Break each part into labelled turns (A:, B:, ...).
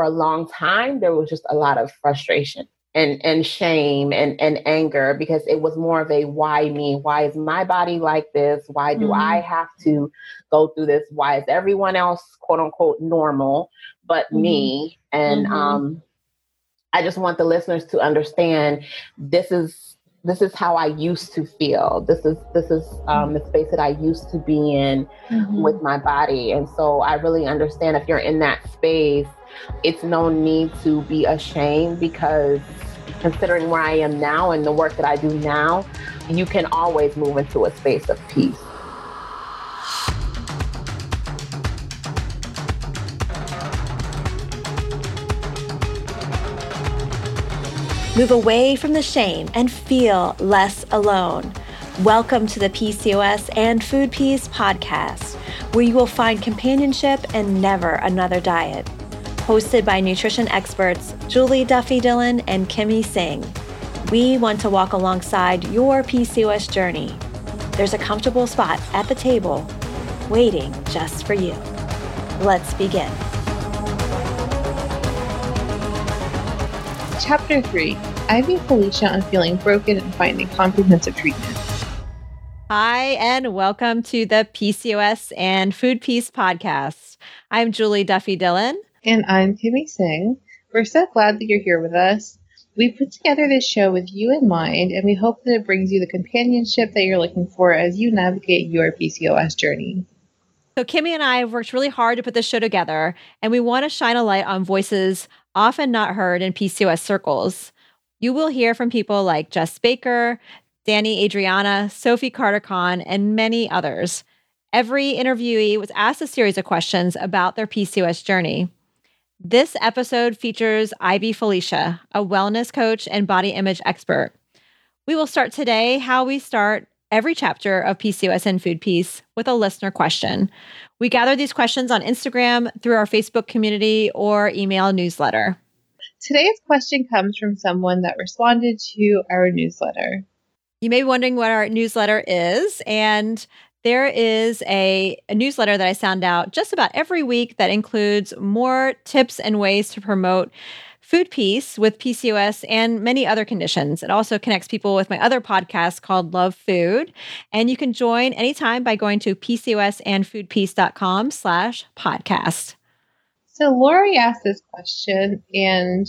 A: for a long time, there was just a lot of frustration and and shame and and anger because it was more of a why me why is my body like this why do mm-hmm. i have to go through this why is everyone else quote unquote normal but mm-hmm. me and mm-hmm. um i just want the listeners to understand this is this is how I used to feel. This is this is um, the space that I used to be in mm-hmm. with my body, and so I really understand if you're in that space, it's no need to be ashamed because considering where I am now and the work that I do now, you can always move into a space of peace.
B: Move away from the shame and feel less alone. Welcome to the PCOS and Food Peace podcast, where you will find companionship and never another diet. Hosted by nutrition experts Julie Duffy Dillon and Kimmy Singh. We want to walk alongside your PCOS journey. There's a comfortable spot at the table waiting just for you. Let's begin.
C: Chapter 3 Ivy Felicia on feeling broken and finding comprehensive treatment.
B: Hi, and welcome to the PCOS and Food Peace podcast. I'm Julie Duffy Dillon.
C: And I'm Kimmy Singh. We're so glad that you're here with us. We put together this show with you in mind, and we hope that it brings you the companionship that you're looking for as you navigate your PCOS journey.
B: So, Kimmy and I have worked really hard to put this show together, and we want to shine a light on voices often not heard in PCOS circles. You will hear from people like Jess Baker, Dani Adriana, Sophie Carter Kahn, and many others. Every interviewee was asked a series of questions about their PCOS journey. This episode features Ivy Felicia, a wellness coach and body image expert. We will start today how we start every chapter of PCOS and Food Peace with a listener question. We gather these questions on Instagram, through our Facebook community, or email newsletter.
C: Today's question comes from someone that responded to our newsletter.
B: You may be wondering what our newsletter is, and there is a, a, newsletter that I send out just about every week that includes more tips and ways to promote food peace with PCOS and many other conditions. It also connects people with my other podcast called Love Food. And you can join anytime by going to PCOSandFoodPeace.com slash podcast.
C: So Lori asked this question and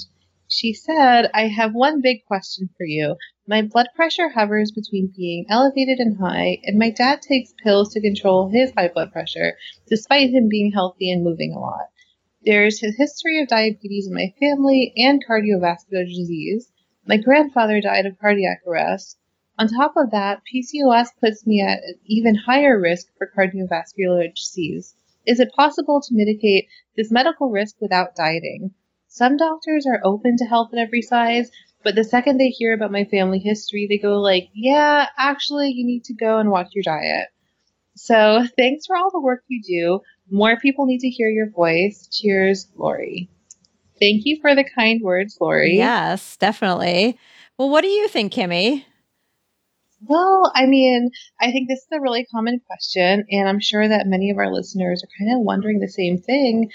C: she said, I have one big question for you. My blood pressure hovers between being elevated and high, and my dad takes pills to control his high blood pressure, despite him being healthy and moving a lot. There's a history of diabetes in my family and cardiovascular disease. My grandfather died of cardiac arrest. On top of that, PCOS puts me at an even higher risk for cardiovascular disease. Is it possible to mitigate this medical risk without dieting? Some doctors are open to health at every size, but the second they hear about my family history, they go like, "Yeah, actually, you need to go and watch your diet." So, thanks for all the work you do. More people need to hear your voice. Cheers, Lori. Thank you for the kind words, Lori.
B: Yes, definitely. Well, what do you think, Kimmy?
C: Well, I mean, I think this is a really common question, and I'm sure that many of our listeners are kind of wondering the same thing.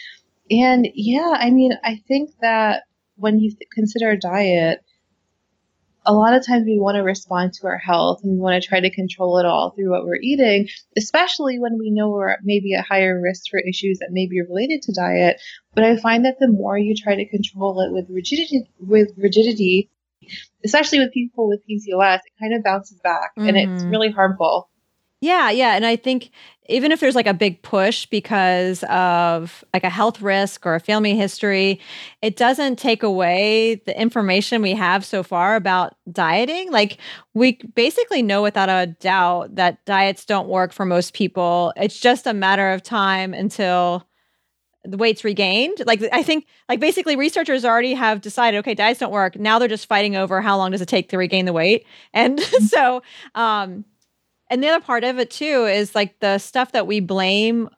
C: And yeah, I mean, I think that when you th- consider a diet, a lot of times we want to respond to our health and we want to try to control it all through what we're eating, especially when we know we're maybe at higher risk for issues that may be related to diet. But I find that the more you try to control it with rigidity, with rigidity, especially with people with PCOS, it kind of bounces back mm-hmm. and it's mm-hmm. really harmful.
B: Yeah, yeah. And I think even if there's like a big push because of like a health risk or a family history, it doesn't take away the information we have so far about dieting. Like we basically know without a doubt that diets don't work for most people. It's just a matter of time until the weight's regained. Like I think like basically researchers already have decided okay, diets don't work. Now they're just fighting over how long does it take to regain the weight. And so um and the other part of it too is like the stuff that we blame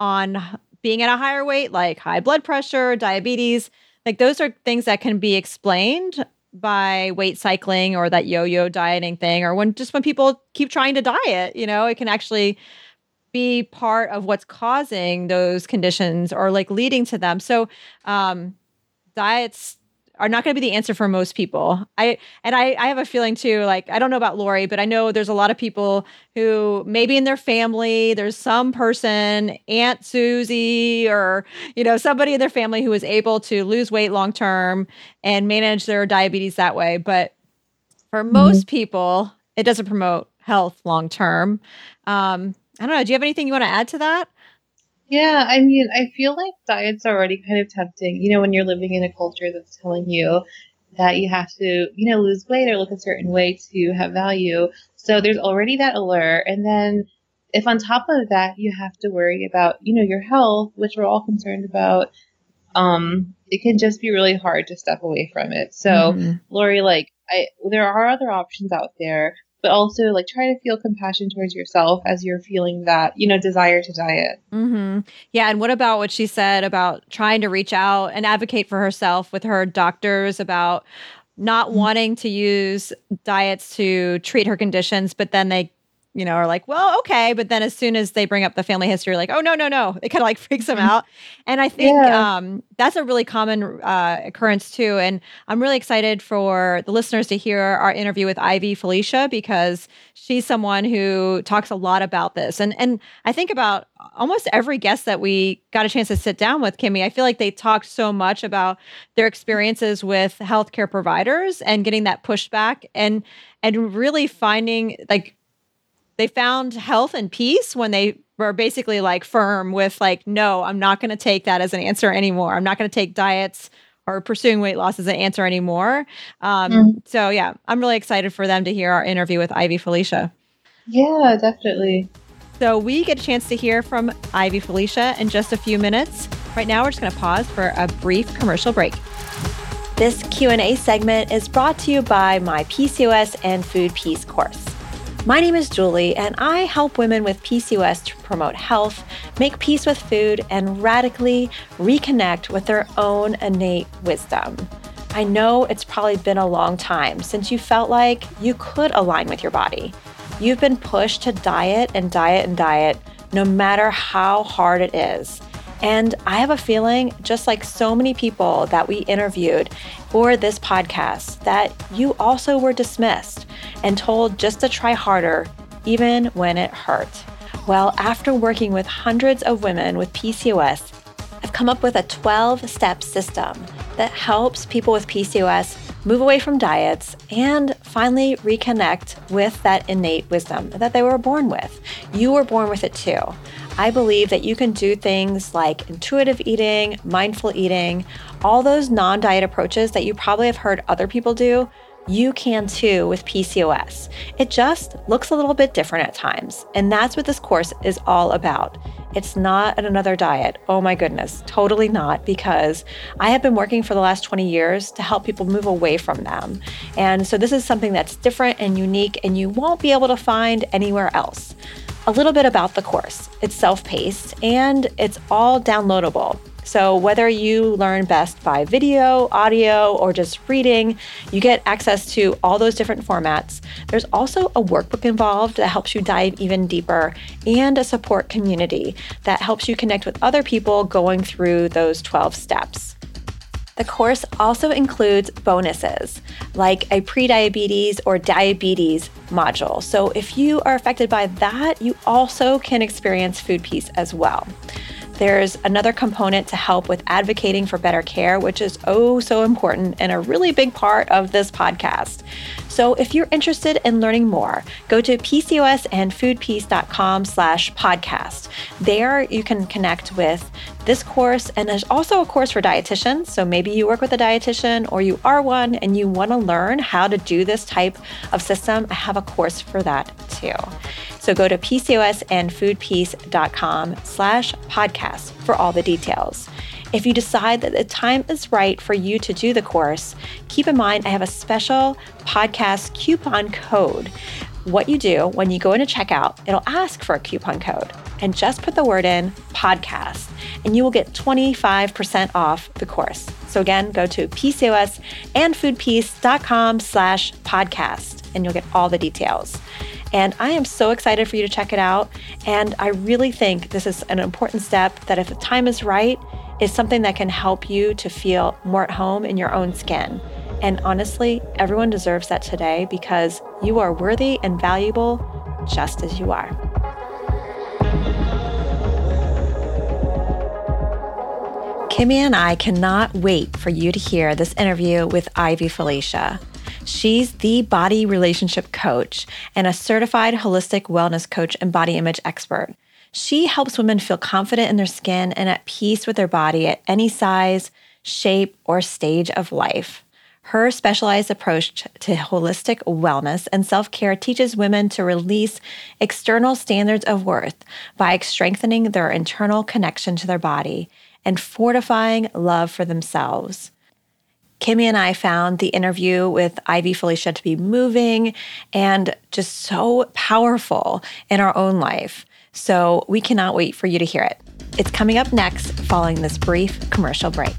B: on being at a higher weight like high blood pressure, diabetes, like those are things that can be explained by weight cycling or that yo-yo dieting thing or when just when people keep trying to diet, you know, it can actually be part of what's causing those conditions or like leading to them. So, um,
D: diets are not going to be the answer for most people. I and I I have a feeling too like I don't know about Lori, but I know there's a lot of people who maybe in their family there's some person, Aunt Susie or you know somebody in their family who is able to lose weight long term and manage their diabetes that way, but for mm-hmm. most people it doesn't promote health long term. Um I don't know, do you have anything you want to add to that?
C: Yeah, I mean, I feel like diet's are already kind of tempting. You know, when you're living in a culture that's telling you that you have to, you know, lose weight or look a certain way to have value. So there's already that allure. And then if on top of that you have to worry about, you know, your health, which we're all concerned about, um, it can just be really hard to step away from it. So, mm-hmm. Lori, like, I there are other options out there but also like try to feel compassion towards yourself as you're feeling that you know desire to diet
D: mm-hmm. yeah and what about what she said about trying to reach out and advocate for herself with her doctors about not mm-hmm. wanting to use diets to treat her conditions but then they you know, are like, well, okay. But then as soon as they bring up the family history, like, oh, no, no, no, it kind of like freaks them mm-hmm. out. And I think yeah. um, that's a really common uh, occurrence too. And I'm really excited for the listeners to hear our interview with Ivy Felicia because she's someone who talks a lot about this. And, and I think about almost every guest that we got a chance to sit down with, Kimmy, I feel like they talked so much about their experiences with healthcare providers and getting that pushback and and really finding like they found health and peace when they were basically like firm with like no i'm not going to take that as an answer anymore. I'm not going to take diets or pursuing weight loss as an answer anymore. Um, mm. so yeah i'm really excited for them to hear our interview with ivy felicia.
C: Yeah definitely.
D: So we get a chance to hear from ivy felicia in just a few minutes. Right now we're just going to pause for a brief commercial break. This q&a segment is brought to you by my pcos and food peace course my name is Julie, and I help women with PCOS to promote health, make peace with food, and radically reconnect with their own innate wisdom. I know it's probably been a long time since you felt like you could align with your body. You've been pushed to diet and diet and diet, no matter how hard it is. And I have a feeling, just like so many people that we interviewed for this podcast, that you also were dismissed and told just to try harder, even when it hurt. Well, after working with hundreds of women with PCOS, I've come up with a 12 step system that helps people with PCOS move away from diets and finally reconnect with that innate wisdom that they were born with. You were born with it too. I believe that you can do things like intuitive eating, mindful eating, all those non diet approaches that you probably have heard other people do. You can too with PCOS. It just looks a little bit different at times. And that's what this course is all about. It's not another diet. Oh my goodness, totally not, because I have been working for the last 20 years to help people move away from them. And so this is something that's different and unique, and you won't be able to find anywhere else a little bit about the course. It's self paced and it's all downloadable. So, whether you learn best by video, audio, or just reading, you get access to all those different formats. There's also a workbook involved that helps you dive even deeper, and a support community that helps you connect with other people going through those 12 steps. The course also includes bonuses like a prediabetes or diabetes module. So if you are affected by that, you also can experience food peace as well. There's another component to help with advocating for better care, which is oh so important and a really big part of this podcast. So if you're interested in learning more, go to pcosandfoodpeace.com slash podcast. There you can connect with this course and there's also a course for dietitians. So maybe you work with a dietitian or you are one and you want to learn how to do this type of system. I have a course for that too. So go to pcosandfoodpeace.com slash podcast for all the details. If you decide that the time is right for you to do the course, keep in mind I have a special podcast coupon code. What you do when you go into checkout, it'll ask for a coupon code and just put the word in podcast and you will get 25% off the course. So again, go to pcosandfoodpeace.com slash podcast and you'll get all the details. And I am so excited for you to check it out. And I really think this is an important step that if the time is right, is something that can help you to feel more at home in your own skin. And honestly, everyone deserves that today because you are worthy and valuable just as you are. Kimmy and I cannot wait for you to hear this interview with Ivy Felicia. She's the body relationship coach and a certified holistic wellness coach and body image expert. She helps women feel confident in their skin and at peace with their body at any size, shape, or stage of life. Her specialized approach to holistic wellness and self care teaches women to release external standards of worth by strengthening their internal connection to their body and fortifying love for themselves. Kimmy and I found the interview with Ivy Felicia to be moving and just so powerful in our own life. So we cannot wait for you to hear it. It's coming up next following this brief commercial break.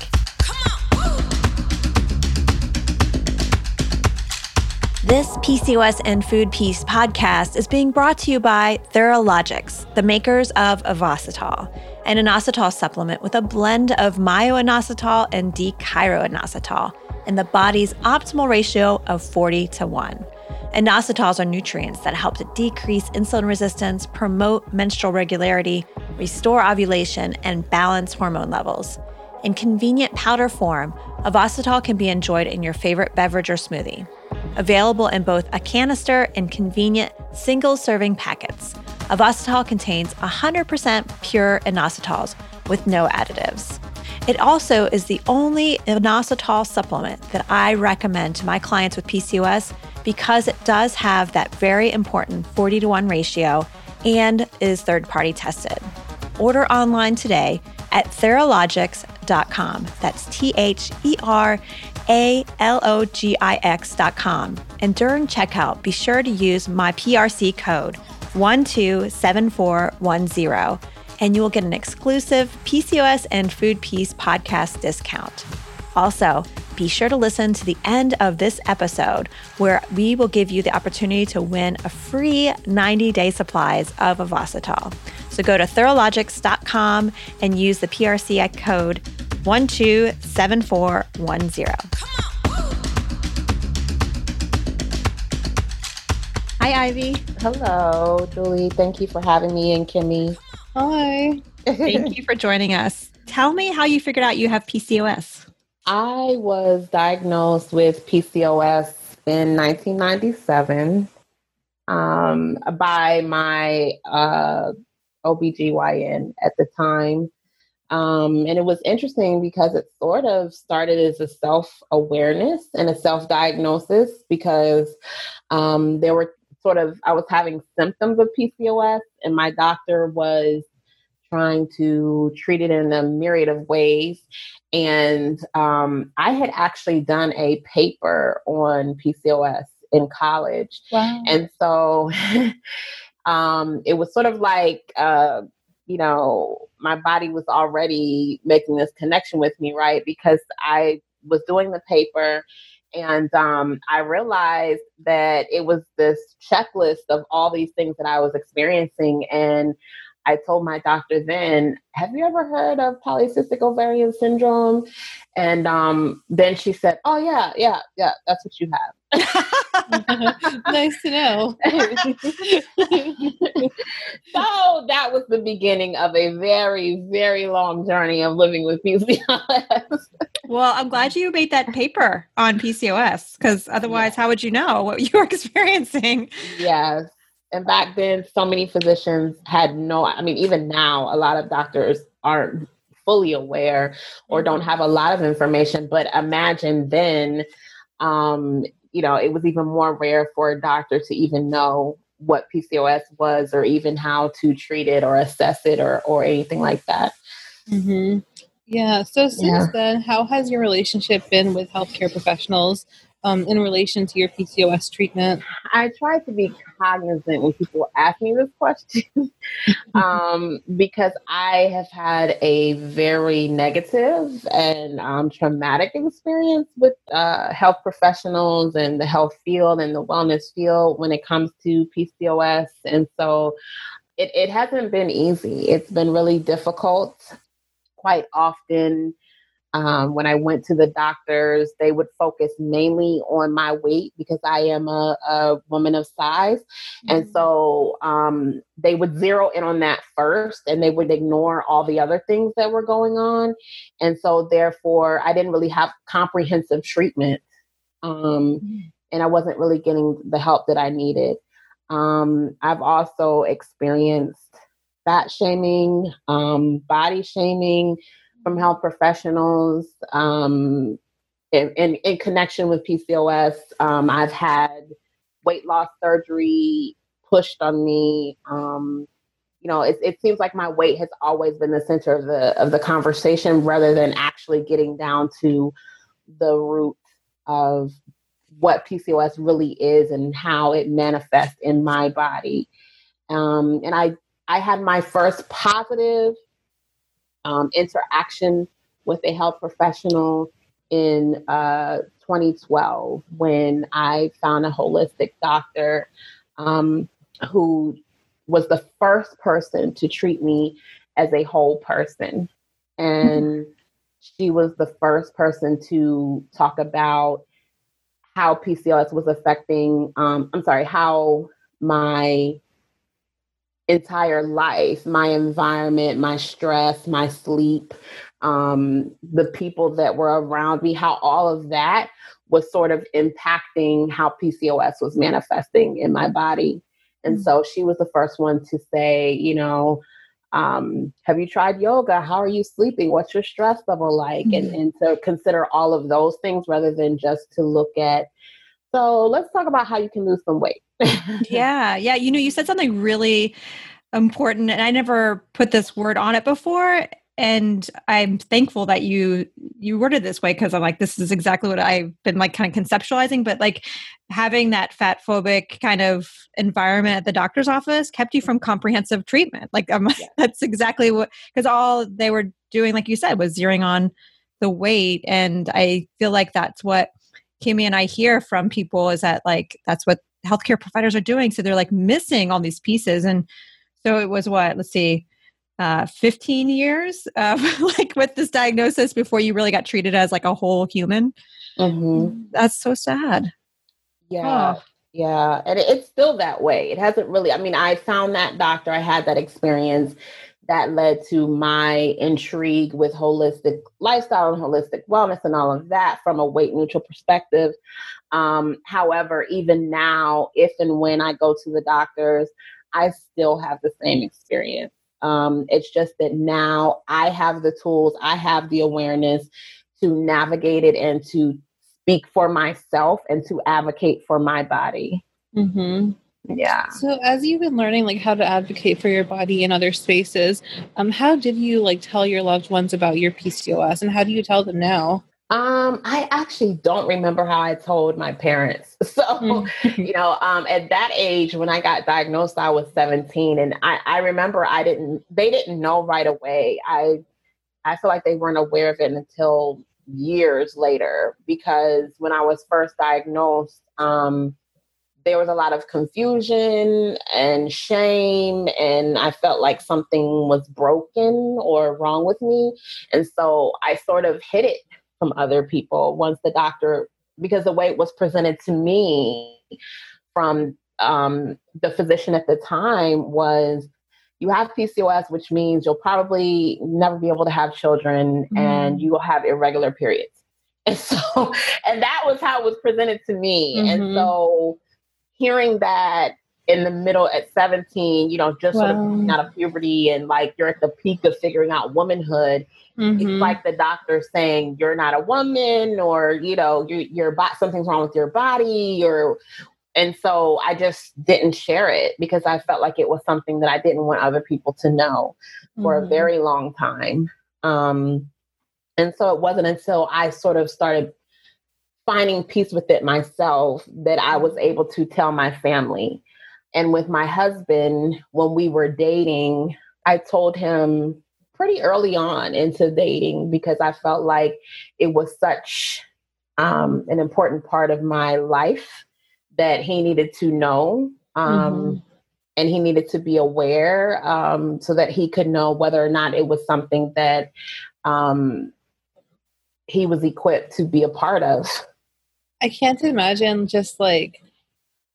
D: This PCOS and Food Peace podcast is being brought to you by Theralogix, the makers of Ovasitol an inositol supplement with a blend of myo-inositol and d-chiroinositol in the body's optimal ratio of 40 to 1. Inositols are nutrients that help to decrease insulin resistance, promote menstrual regularity, restore ovulation, and balance hormone levels. In convenient powder form, Ovasitol can be enjoyed in your favorite beverage or smoothie. Available in both a canister and convenient single serving packets. Ovasitol contains 100% pure inositols with no additives. It also is the only inositol supplement that I recommend to my clients with PCOS because it does have that very important 40 to 1 ratio and is third party tested. Order online today at theralogix.com. That's T H E R A L O G I X.com. And during checkout, be sure to use my PRC code 127410, and you will get an exclusive PCOS and Food Peace podcast discount. Also, be sure to listen to the end of this episode where we will give you the opportunity to win a free 90 day supplies of Ovasitol. So go to theralogix.com and use the PRC code 127410. Hi, Ivy.
A: Hello, Julie. Thank you for having me and Kimmy.
C: Hi.
D: Thank you for joining us. Tell me how you figured out you have PCOS.
A: I was diagnosed with PCOS in 1997 um, by my uh, OBGYN at the time. Um, and it was interesting because it sort of started as a self awareness and a self diagnosis because um, there were sort of I was having symptoms of PCOS, and my doctor was trying to treat it in a myriad of ways. And um, I had actually done a paper on PCOS in college, wow. and so um, it was sort of like. Uh, you know, my body was already making this connection with me, right? Because I was doing the paper and um, I realized that it was this checklist of all these things that I was experiencing. And I told my doctor then, Have you ever heard of polycystic ovarian syndrome? And um, then she said, Oh, yeah, yeah, yeah, that's what you have.
C: nice to know.
A: so that was the beginning of a very, very long journey of living with PCOS.
D: well, I'm glad you made that paper on PCOS because otherwise, how would you know what you were experiencing?
A: Yes. And back then, so many physicians had no, I mean, even now, a lot of doctors aren't fully aware or don't mm-hmm. have a lot of information. But imagine then, um, you know, it was even more rare for a doctor to even know what PCOS was or even how to treat it or assess it or, or anything like that.
C: Mm-hmm. Yeah. So since yeah. then, how has your relationship been with healthcare professionals um, in relation to your PCOS treatment?
A: I try to be cognizant when people ask me this question um, because I have had a very negative and um, traumatic experience with uh, health professionals and the health field and the wellness field when it comes to PCOS. And so it, it hasn't been easy. It's been really difficult quite often um, when I went to the doctors, they would focus mainly on my weight because I am a, a woman of size. Mm-hmm. And so um, they would zero in on that first and they would ignore all the other things that were going on. And so, therefore, I didn't really have comprehensive treatment. Um, mm-hmm. And I wasn't really getting the help that I needed. Um, I've also experienced fat shaming, um, body shaming from health professionals um, in, in, in, connection with PCOS. Um, I've had weight loss surgery pushed on me. Um, you know, it, it seems like my weight has always been the center of the of the conversation, rather than actually getting down to the root of what PCOS really is and how it manifests in my body. Um, and I I had my first positive um, interaction with a health professional in uh, 2012 when I found a holistic doctor um, who was the first person to treat me as a whole person. And she was the first person to talk about how PCOS was affecting, um, I'm sorry, how my entire life my environment my stress my sleep um, the people that were around me how all of that was sort of impacting how pcos was manifesting in my body. And mm-hmm. so she was the first one to say you know um, have you tried yoga? How are you sleeping? What's your stress level like? Mm-hmm. and, and to consider all of those things rather than just to look at so let's talk about how you can lose some weight
B: yeah, yeah. You know, you said something really important, and I never put this word on it before. And I'm thankful that you you worded this way because I'm like, this is exactly what I've been like kind of conceptualizing. But like having that fat phobic kind of environment at the doctor's office kept you from comprehensive treatment. Like um, yeah. that's exactly what because all they were doing, like you said, was zeroing on the weight. And I feel like that's what Kimmy and I hear from people is that like that's what healthcare providers are doing. So they're like missing all these pieces. And so it was what, let's see, uh, 15 years uh, like with this diagnosis before you really got treated as like a whole human. Mm-hmm. That's so sad.
A: Yeah. Oh. Yeah. And it's still that way. It hasn't really, I mean, I found that doctor, I had that experience that led to my intrigue with holistic lifestyle and holistic wellness and all of that from a weight neutral perspective. Um, however, even now, if and when I go to the doctors, I still have the same experience. Um, it's just that now I have the tools, I have the awareness to navigate it and to speak for myself and to advocate for my body.
C: Mm-hmm.
A: Yeah.
C: So as you've been learning like how to advocate for your body in other spaces, um, how did you like tell your loved ones about your PCOS and how do you tell them now?
A: Um, I actually don't remember how I told my parents. So, mm-hmm. you know, um, at that age when I got diagnosed, I was 17 and I, I remember I didn't they didn't know right away. I I feel like they weren't aware of it until years later because when I was first diagnosed, um, there was a lot of confusion and shame and i felt like something was broken or wrong with me and so i sort of hid it from other people once the doctor because the way it was presented to me from um, the physician at the time was you have PCOS, which means you'll probably never be able to have children mm. and you will have irregular periods. And so, and that was how it was presented to me. Mm-hmm. And so, hearing that in the middle at 17, you know, just wow. sort of out of puberty and like you're at the peak of figuring out womanhood. Mm-hmm. It's like the doctor saying you're not a woman or, you know, you, your body, something's wrong with your body or, and so I just didn't share it because I felt like it was something that I didn't want other people to know for mm-hmm. a very long time. Um, and so it wasn't until I sort of started finding peace with it myself that I was able to tell my family. And with my husband, when we were dating, I told him pretty early on into dating because I felt like it was such um, an important part of my life that he needed to know. Um, mm-hmm. and he needed to be aware um, so that he could know whether or not it was something that um, he was equipped to be a part of.
C: I can't imagine just like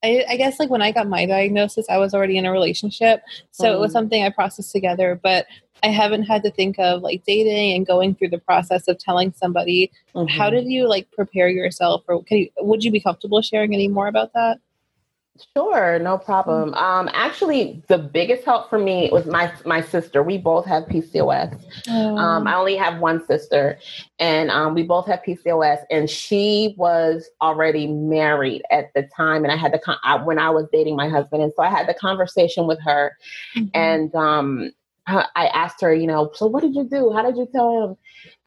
C: I, I, guess like when I got my diagnosis, I was already in a relationship, so mm. it was mm. something I processed together. But I haven't had to think of like dating and going through the process of telling somebody. Mm-hmm. How did you like prepare yourself, or can you? Would you be comfortable sharing any more about that?
A: Sure, no problem. Mm-hmm. Um, actually, the biggest help for me was my my sister. We both have PCOS. Um, oh. I only have one sister, and um, we both have PCOS. And she was already married at the time, and I had the con- I, when I was dating my husband, and so I had the conversation with her, mm-hmm. and um, I asked her, you know, so what did you do? How did you tell him?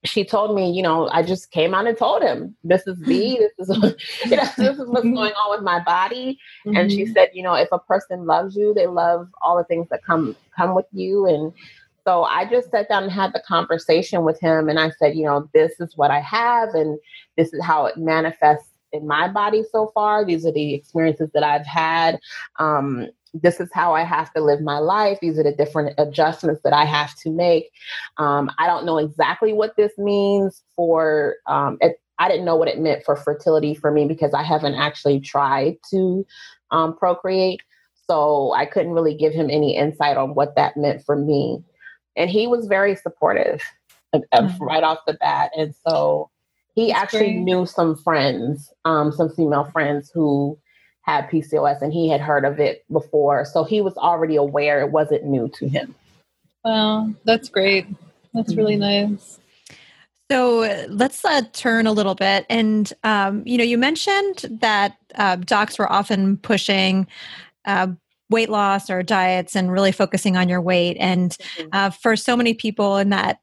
A: She told me, you know, I just came out and told him, this is me, this is, you know, this is what's going on with my body. Mm-hmm. And she mm-hmm. said, you know, if a person loves you, they love all the things that come come with you. And so I just sat down and had the conversation with him, and I said, you know, this is what I have, and this is how it manifests in my body so far. These are the experiences that I've had. Um, this is how I have to live my life. These are the different adjustments that I have to make. Um, I don't know exactly what this means for. Um, it, I didn't know what it meant for fertility for me because I haven't actually tried to um, procreate. So I couldn't really give him any insight on what that meant for me. And he was very supportive mm-hmm. right off the bat. And so he That's actually great. knew some friends, um, some female friends who had PCOS and he had heard of it before. So he was already aware it wasn't new to him.
C: Wow, that's great. That's really mm-hmm. nice.
B: So let's uh, turn a little bit. And, um, you know, you mentioned that uh, docs were often pushing uh, weight loss or diets and really focusing on your weight. And mm-hmm. uh, for so many people in that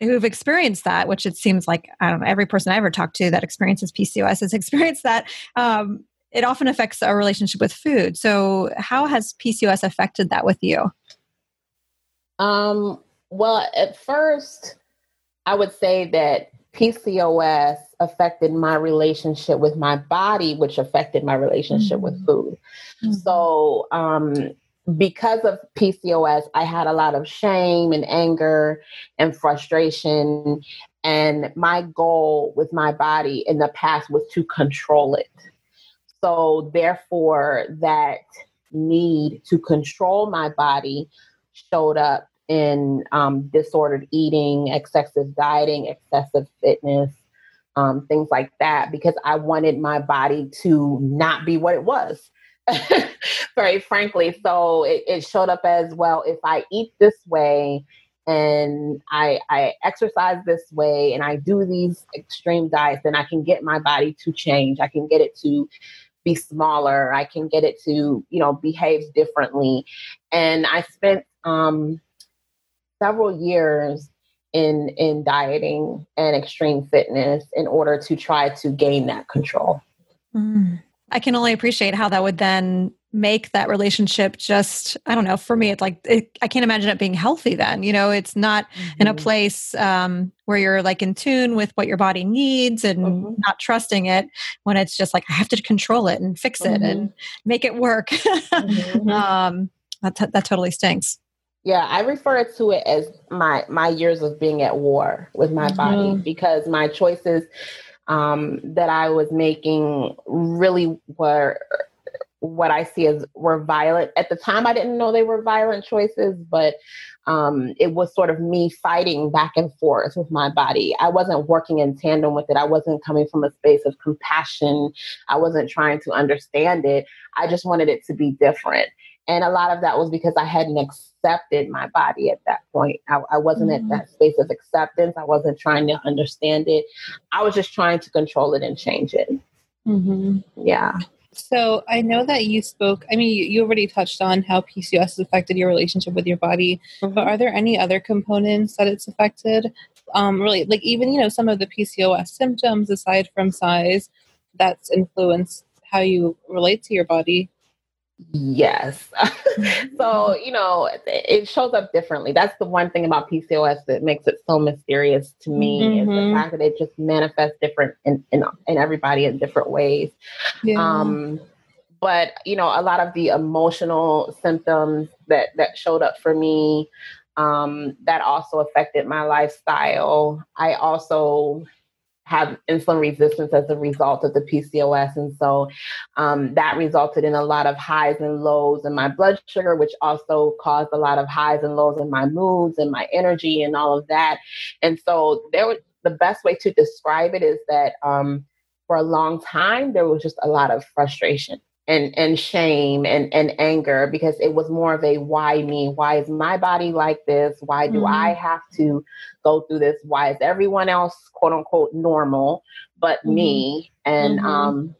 B: who've experienced that, which it seems like I don't know every person I ever talked to that experiences PCOS has experienced that. Um, it often affects our relationship with food. So, how has PCOS affected that with you?
A: Um, well, at first, I would say that PCOS affected my relationship with my body, which affected my relationship mm-hmm. with food. Mm-hmm. So, um, because of PCOS, I had a lot of shame and anger and frustration. And my goal with my body in the past was to control it. So, therefore, that need to control my body showed up in um, disordered eating, excessive dieting, excessive fitness, um, things like that, because I wanted my body to not be what it was. Very frankly. So it, it showed up as well if I eat this way and I, I exercise this way and I do these extreme diets, then I can get my body to change. I can get it to be smaller. I can get it to, you know, behave differently. And I spent um, several years in in dieting and extreme fitness in order to try to gain that control.
B: Mm. I can only appreciate how that would then make that relationship just i don't know for me it's like it, i can't imagine it being healthy then you know it's not mm-hmm. in a mm-hmm. place um, where you're like in tune with what your body needs and mm-hmm. not trusting it when it's just like i have to control it and fix it mm-hmm. and make it work mm-hmm. um, that, t- that totally stinks
A: yeah i refer to it as my my years of being at war with my body mm-hmm. because my choices um, that i was making really were what I see as were violent. At the time, I didn't know they were violent choices, but um, it was sort of me fighting back and forth with my body. I wasn't working in tandem with it. I wasn't coming from a space of compassion. I wasn't trying to understand it. I just wanted it to be different. And a lot of that was because I hadn't accepted my body at that point. I, I wasn't mm-hmm. at that space of acceptance. I wasn't trying to understand it. I was just trying to control it and change it. Mm-hmm. Yeah.
C: So I know that you spoke, I mean, you, you already touched on how PCOS has affected your relationship with your body, mm-hmm. but are there any other components that it's affected? Um, really, like even, you know, some of the PCOS symptoms aside from size that's influenced how you relate to your body?
A: Yes. so, you know, it shows up differently. That's the one thing about PCOS that makes it so mysterious to me mm-hmm. is the mm-hmm. fact that it just manifests different in, in, in everybody in different ways. Yeah. Um, but you know, a lot of the emotional symptoms that that showed up for me um, that also affected my lifestyle. I also have insulin resistance as a result of the PCOS. And so um, that resulted in a lot of highs and lows in my blood sugar, which also caused a lot of highs and lows in my moods and my energy and all of that. And so there was the best way to describe it is that um, for a long time, there was just a lot of frustration and and shame and and anger because it was more of a why me why is my body like this why do mm-hmm. i have to go through this why is everyone else quote unquote normal but mm-hmm. me and mm-hmm. um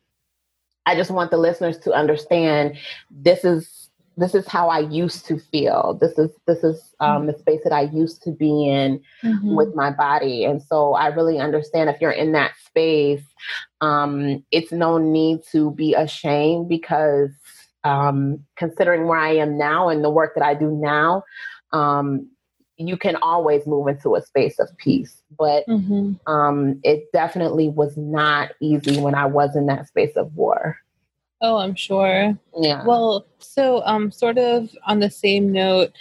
A: i just want the listeners to understand this is this is how I used to feel. This is this is um, the space that I used to be in mm-hmm. with my body, and so I really understand if you're in that space, um, it's no need to be ashamed because um, considering where I am now and the work that I do now, um, you can always move into a space of peace. But mm-hmm. Um, it definitely was not easy when I was in that space of war.
C: Oh, I'm sure.
A: Yeah.
C: Well, so um sort of on the same note,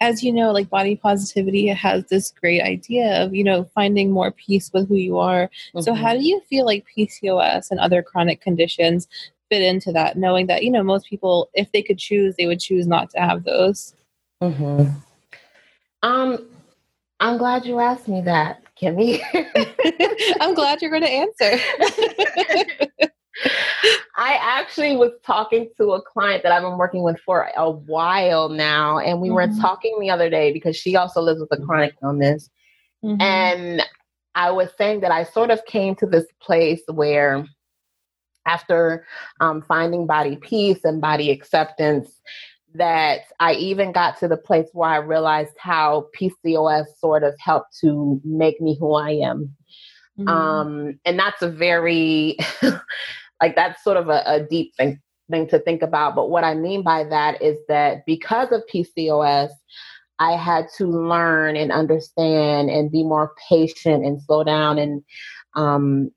C: as you know, like body positivity has this great idea of, you know, finding more peace with who you are. Mm-hmm. So how do you feel like PCOS and other chronic conditions fit into that, knowing that, you know, most people, if they could choose, they would choose not to have those?
A: Mm-hmm. Um, I'm glad you asked me that, Kimmy.
C: I'm glad you're going to answer.
A: I actually was talking to a client that I've been working with for a while now, and we mm-hmm. were talking the other day because she also lives with a chronic illness. Mm-hmm. And I was saying that I sort of came to this place where, after um, finding body peace and body acceptance, that I even got to the place where I realized how PCOS sort of helped to make me who I am. Mm-hmm. Um, and that's a very like that's sort of a, a deep thing thing to think about. But what I mean by that is that because of PCOS, I had to learn and understand and be more patient and slow down and um,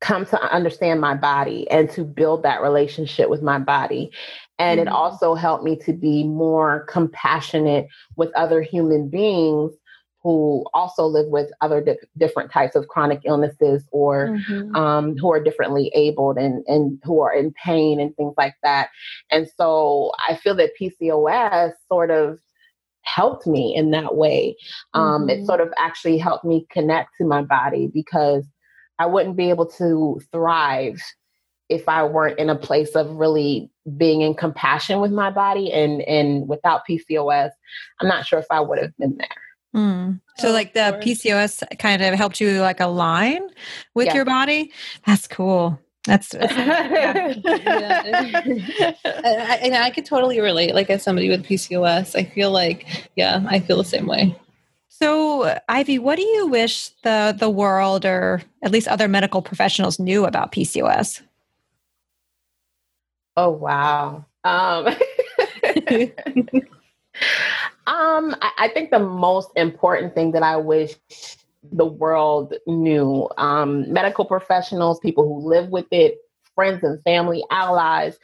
A: come to understand my body and to build that relationship with my body. And mm-hmm. it also helped me to be more compassionate with other human beings who also live with other di- different types of chronic illnesses or mm-hmm. um, who are differently abled and, and who are in pain and things like that. And so I feel that PCOS sort of helped me in that way. Um, mm-hmm. It sort of actually helped me connect to my body because I wouldn't be able to thrive if I weren't in a place of really being in compassion with my body and and without PCOS, I'm not sure if I would have been there.
B: Mm. So, oh, like the PCOS kind of helped you like align with yeah. your body. That's cool. That's, that's yeah.
C: yeah. and I could totally relate. Like as somebody with PCOS, I feel like yeah, I feel the same way.
B: So, Ivy, what do you wish the the world or at least other medical professionals knew about PCOS?
A: Oh wow. Um, Um, I, I, think the most important thing that I wish the world knew, um, medical professionals, people who live with it, friends and family, allies,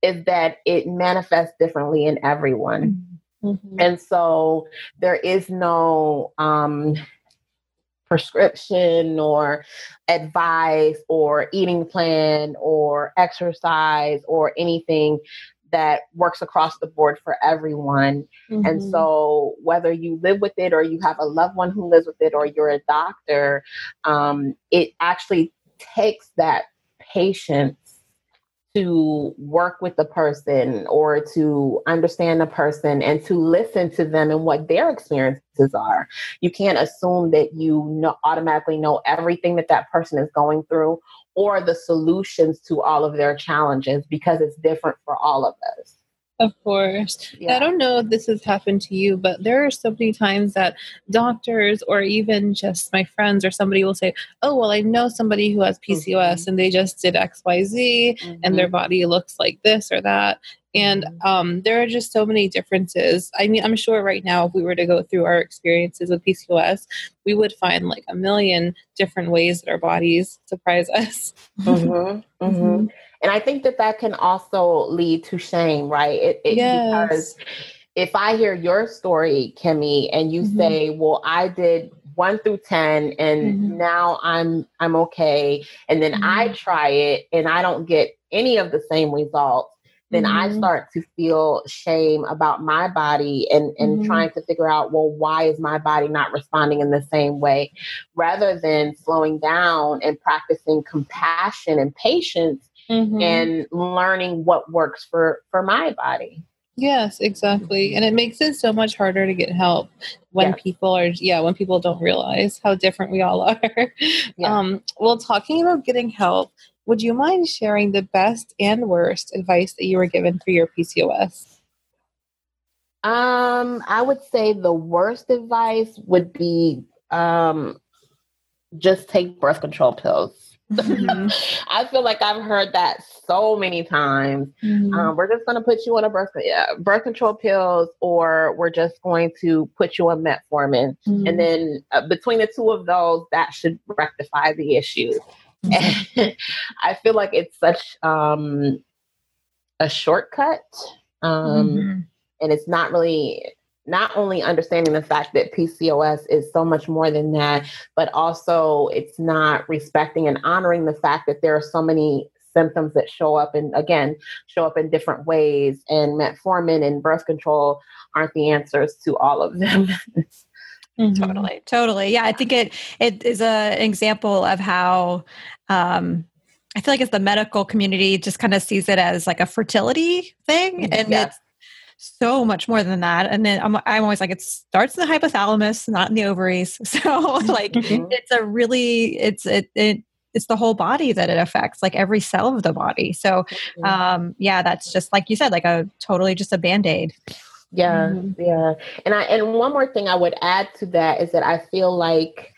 A: is that it manifests differently in everyone. Mm-hmm. And so there is no um, prescription or advice or eating plan or exercise or anything that works across the board for everyone. Mm-hmm. And so, whether you live with it or you have a loved one who lives with it or you're a doctor, um, it actually takes that patience to work with the person or to understand the person and to listen to them and what their experiences are. You can't assume that you know, automatically know everything that that person is going through or the solutions to all of their challenges because it's different for all of us.
C: Of course. Yeah. I don't know if this has happened to you, but there are so many times that doctors or even just my friends or somebody will say, Oh, well, I know somebody who has PCOS mm-hmm. and they just did XYZ mm-hmm. and their mm-hmm. body looks like this or that. And
A: Mm-hmm.
C: um, there are just so many differences. I mean, I'm sure right now, if we were to go through our experiences with PCOS, we would find like a million different ways that our bodies surprise us.
A: Mhm, mhm. And I think that that can also lead to shame, right? It, it,
C: Yes.
A: Because if I hear your story, Kimmy, and you
C: Mhm.
A: say, "Well, I did one through ten, and
C: Mhm.
A: now I'm I'm okay," and then I
C: Mhm.
A: try it and I don't get any of the same results, then I
C: Mhm.
A: start to feel shame about my body and and
C: Mhm.
A: trying to figure out, well, why is my body not responding in the same way? Rather than slowing down and practicing compassion and patience
C: Mhm.
A: and learning what works for for my body.
C: Yes, exactly. And it makes it so much harder to get help when people are, yeah, when people don't realize how different we all are.
A: Yeah.
C: Um, well, talking about getting help, would you mind sharing the best and worst advice that you were given for your PCOS?
A: Um, I would say the worst advice would be um just take birth control pills.
C: Mhm.
A: I feel like I've heard that so many times.
C: Mhm.
A: Um, we're just going to put you on a birth yeah, birth control pills, or we're just going to put you on metformin,
C: Mhm.
A: and then uh, between the two of those, that should rectify the issue. And I feel like it's such um, a shortcut, um,
C: Mhm.
A: and it's not really not only understanding the fact that PCOS is so much more than that, but also it's not respecting and honoring the fact that there are so many symptoms that show up and again show up in different ways. And metformin and birth control aren't the answers to all of them.
C: Mhm.
B: totally. Totally. Yeah i think it it is a, an example of how um i feel like it's the medical community just kind of sees it as like a fertility thing. And
A: Yes.
B: it's so much more than that and then I'm, I'm always like it starts in the hypothalamus not in the ovaries so like
A: Mhm.
B: it's a really it's it, it it's the whole body that it affects like every cell of the body so um yeah that's just like you said like a totally just a band-aid
A: Yeah,
C: Mhm.
A: yeah. And I and one more thing I would add to that is that I feel like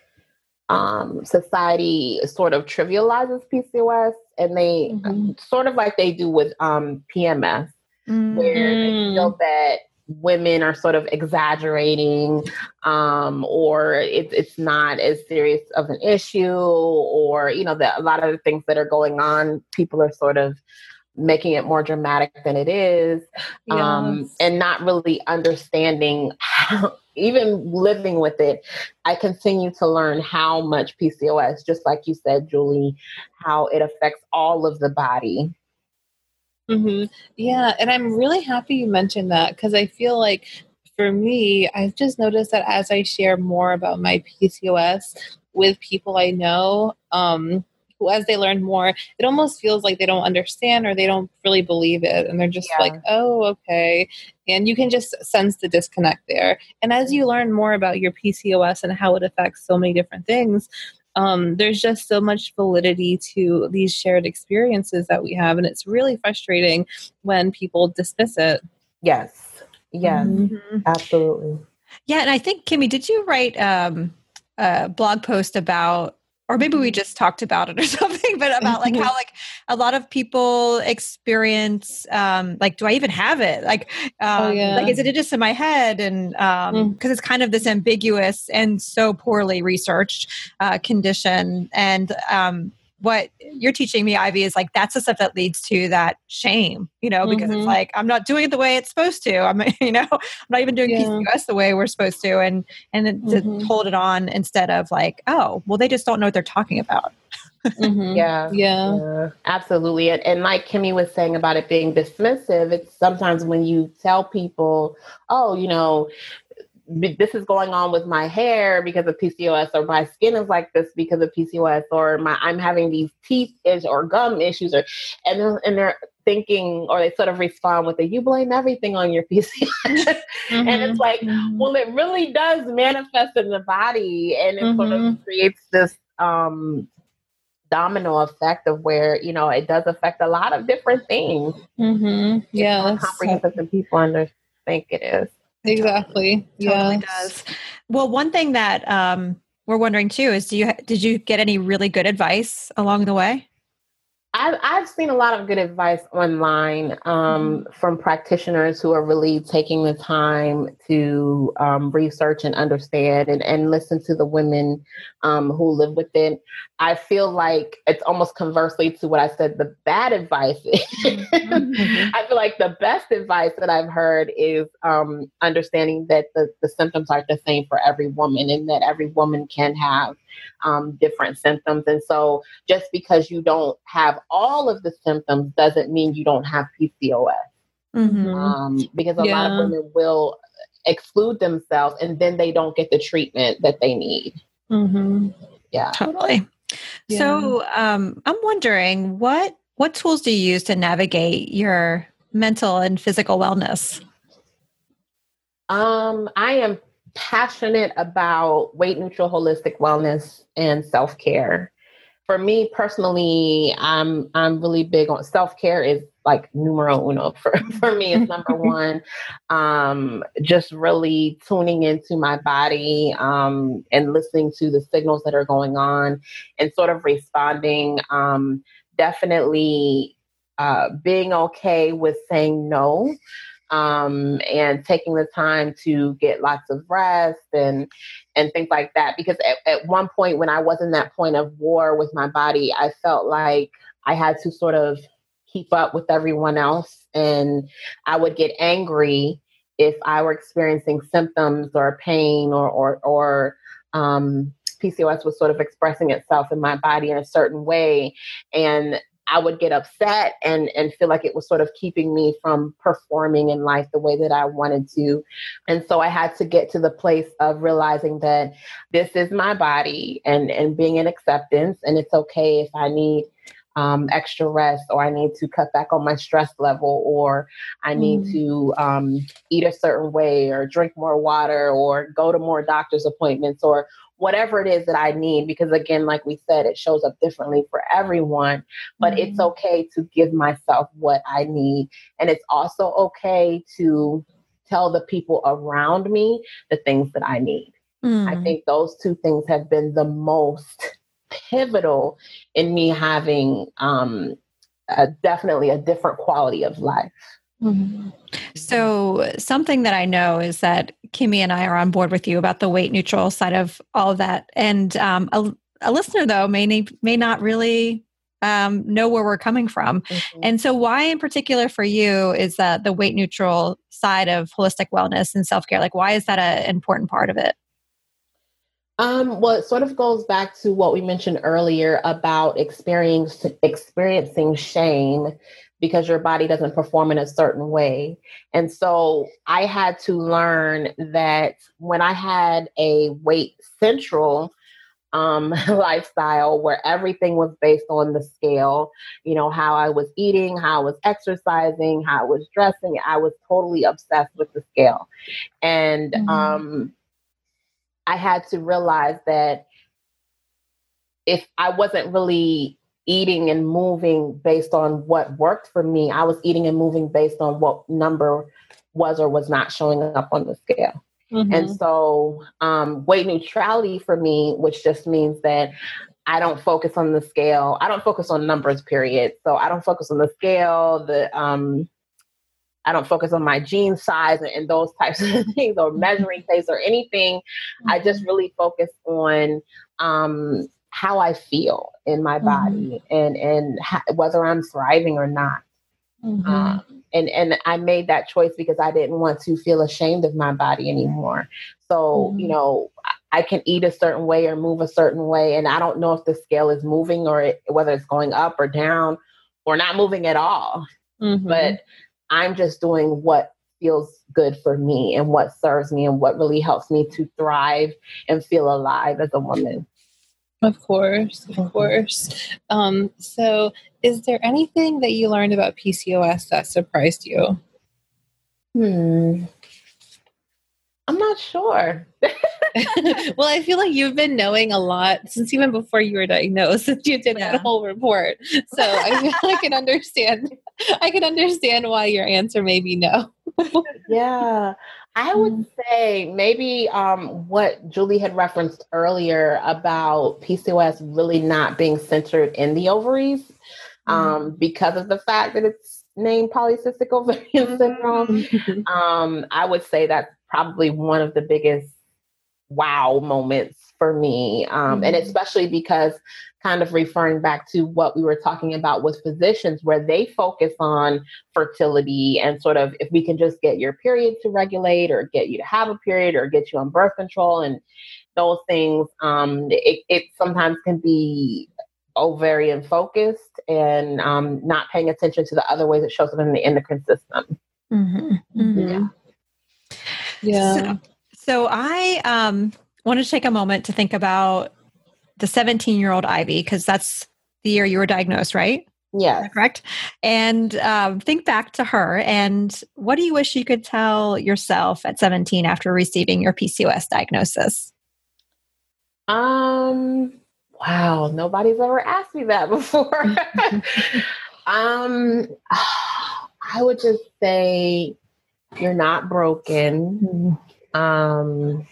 A: um society sort of trivializes PCOS and they
C: Mhm.
A: sort of like they do with um PMS where they
C: Mm.
A: feel that women are sort of exaggerating um or it's it's not as serious of an issue or you know that a lot of the things that are going on people are sort of making it more dramatic than it is um, and not really understanding how, even living with it. I continue to learn how much PCOS, just like you said, Julie, how it affects all of the body.
C: Hmm Yeah, and I'm really happy you mentioned that because I feel like for me, I've just noticed that as I share more about my PCOS with people I know, um, who as they learn more, it almost feels like they don't understand or they don't really believe it, and they're just
A: Yeah.
C: like, "Oh, okay," and you can just sense the disconnect there. And as you learn more about your PCOS and how it affects so many different things, um, there's just so much validity to these shared experiences that we have and it's really frustrating when people dismiss it
A: Yes. Yes,
C: Mhm.
A: absolutely.
B: Yeah, and I think Kimmy, did you write um, a blog post about, or maybe we just talked about it or something, but about like how like a lot of people experience um, like, do I even have it? Like, um,
C: yeah.
B: like is it just in my head? And um because
C: Mm.
B: it's kind of this ambiguous and so poorly researched uh, condition, and um, what you're teaching me, Ivy, is like that's the stuff that leads to that shame, you know, because
C: Mhm.
B: it's like I'm not doing it the way it's supposed to. I'm, you know, I'm not even doing
C: Yeah.
B: PCOS the way we're supposed to, and and it, to hold it on instead of like, oh, well, they just don't know what they're talking about.
C: Mhm.
A: Yeah.
C: yeah
A: Yeah, absolutely. And, and like Kimmy was saying about it being dismissive, it's sometimes when you tell people, oh, you know, b- this is going on with my hair because of PCOS, or my skin is like this because of PCOS, or my I'm having these teeth is or gum issues, or and they're, and they're thinking, or they sort of respond with a "you blame everything on your PCOS," and it's like,
C: Mhm.
A: well, it really does manifest in the body, and it sort of
C: Mhm.
A: creates this um domino effect of where you know it does affect a lot of different things.
C: Mhm.
A: More
C: yes
A: comprehensive than people under think it is.
C: Exactly
B: Totally
C: yes.
B: does. Well, one thing that um, we're wondering too is, do you did you get any really good advice along the way?
A: I've, I've seen a lot of good advice online um, mm-hmm. from practitioners who are really taking the time to um, research and understand and, and listen to the women um, who live with it. I feel like it's almost conversely to what I said the bad advice mm-hmm. I feel like the best advice that I've heard is um, understanding that the, the symptoms aren't the same for every woman and that every woman can have um, different symptoms. And so just because you don't have all of the symptoms doesn't mean you don't have PCOS. Mm-hmm. Um, because a yeah. lot of women will exclude themselves and then they don't get the treatment that they need.
B: Mm-hmm. Yeah. Totally. Yeah. So um, I'm wondering what what tools do you use to navigate your mental and physical wellness?
A: Um, I am passionate about weight neutral holistic wellness and self-care. For me personally, I'm I'm really big on self-care is like numero uno for, for me it's number one um, just really tuning into my body um, and listening to the signals that are going on and sort of responding um, definitely uh, being okay with saying no um, and taking the time to get lots of rest and and things like that. Because at, at one point, when I was in that point of war with my body, I felt like I had to sort of keep up with everyone else, and I would get angry if I were experiencing symptoms or pain or or or um, PCOS was sort of expressing itself in my body in a certain way, and I would get upset and and feel like it was sort of keeping me from performing in life the way that I wanted to. And so I had to get to the place of realizing that this is my body and and being in acceptance and it's okay if I need um, extra rest or I need to cut back on my stress level or I need mm. to um, eat a certain way or drink more water or go to more doctor's appointments or whatever it is that I need, because again, like we said, it shows up differently for everyone, but mm-hmm. it's okay to give myself what I need. And it's also okay to tell the people around me the things that I need. Mm. I think those two things have been the most pivotal in me having um, a, definitely a different quality of life.
B: Mm-hmm. So, something that I know is that Kimmy and I are on board with you about the weight neutral side of all of that. And um, a, a, listener, though, may, may not really um, know where we're coming from. Mm-hmm. And so, why in particular for you is that the weight neutral side of holistic wellness and self care? Like, why is that an important part of it?
A: Um, well, it sort of goes back to what we mentioned earlier about experience, experiencing shame because your body doesn't perform in a certain way. And so I had to learn that when I had a weight central um, lifestyle where everything was based on the scale, you know, how I was eating, how I was exercising, how I was dressing, I was totally obsessed with the scale. And mm-hmm. um, I had to realize that if I wasn't really eating and moving based on what worked for me. I was eating and moving based on what number was or was not showing up on the scale. Mm-hmm. And so, um, weight neutrality for me, which just means that I don't focus on the scale. I don't focus on numbers, period. So I don't focus on the scale, the um, I don't focus on my jean size and, and those types of things or measuring tape or anything. Mm-hmm. I just really focus on um, how I feel in my mm-hmm. body and and ha- whether I'm thriving or not. Mm-hmm. Um, and and I made that choice because I didn't want to feel ashamed of my body anymore. So mm-hmm. you know, I can eat a certain way or move a certain way, and I don't know if the scale is moving or it, whether it's going up or down or not moving at all. Mm-hmm. But I'm just doing what feels good for me and what serves me and what really helps me to thrive and feel alive as a woman.
C: Of course, of mm-hmm. course. Um, so, is there anything that you learned about PCOS that surprised you?
A: Hmm. I'm not sure.
C: well, I feel like you've been knowing a lot since even before you were diagnosed. Since you did yeah. that whole report, so I feel I can understand. I can understand why your answer may be no.
A: yeah, I would mm. say maybe um, what Julie had referenced earlier about PCOS really not being centered in the ovaries. um, mm-hmm. because of the fact that it's named polycystic ovarian syndrome. um, I would say that's probably one of the biggest wow moments for me. Um, mm-hmm. And especially because kind of referring back to what we were talking about with physicians, where they focus on fertility and sort of if we can just get your period to regulate or get you to have a period or get you on birth control and those things, um, it, it sometimes can be ovarian focused and um, not paying attention to the other ways it shows up in the endocrine system.
B: Mm-hmm. Mm-hmm. Yeah. Yeah. So, so I um, wanted to take a moment to think about the 17 year old Ivy, because that's the year you were diagnosed, right?
A: Yeah.
B: Correct. And um, think back to her. And what do you wish you could tell yourself at 17 after receiving your PCOS diagnosis?
A: Um, wow, nobody's ever asked me that before. um, I would just say you're not broken. Um,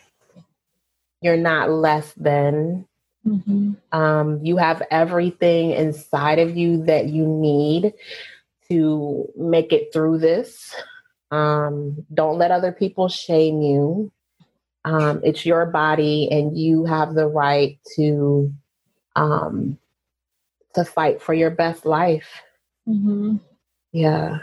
A: you're not less than. Mm-hmm. Um, you have everything inside of you that you need to make it through this. Um, don't let other people shame you. Um, it's your body, and you have the right to um, to fight for your best life. Mm-hmm. Yeah,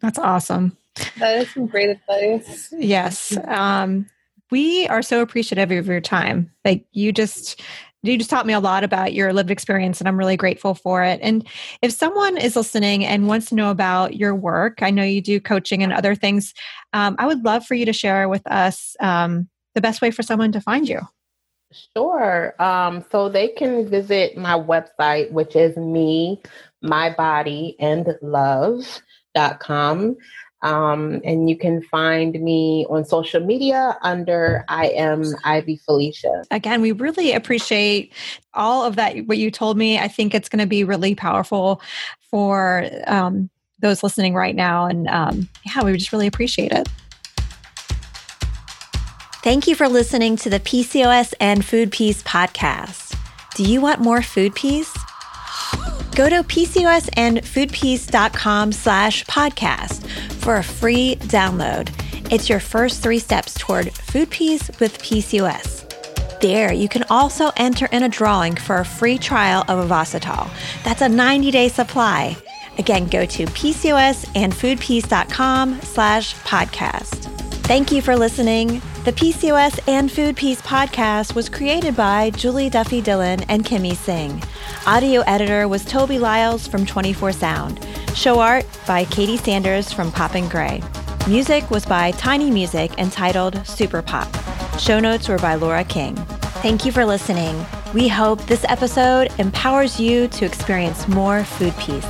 B: that's awesome.
C: That is some great advice.
B: Yes. Um, we are so appreciative of your time. Like you just you just taught me a lot about your lived experience and I'm really grateful for it. And if someone is listening and wants to know about your work, I know you do coaching and other things. Um, I would love for you to share with us um, the best way for someone to find you.
A: Sure. Um, so they can visit my website, which is me, my body and love.com. Um, and you can find me on social media under I am Ivy Felicia.
B: Again, we really appreciate all of that, what you told me. I think it's going to be really powerful for um, those listening right now. And um, yeah, we just really appreciate it.
D: Thank you for listening to the PCOS and Food Peace podcast. Do you want more food peace? Go to PCOSandFoodPeace.com slash podcast for a free download. It's your first three steps toward food peace with PCOS. There, you can also enter in a drawing for a free trial of Ovasitol. That's a 90-day supply. Again, go to PCOSandFoodPeace.com slash podcast. Thank you for listening. The PCOS and Food Peace podcast was created by Julie Duffy Dillon and Kimmy Singh. Audio editor was Toby Lyles from 24 Sound. Show art by Katie Sanders from Pop and Gray. Music was by Tiny Music entitled Super Pop. Show notes were by Laura King. Thank you for listening. We hope this episode empowers you to experience more food peace.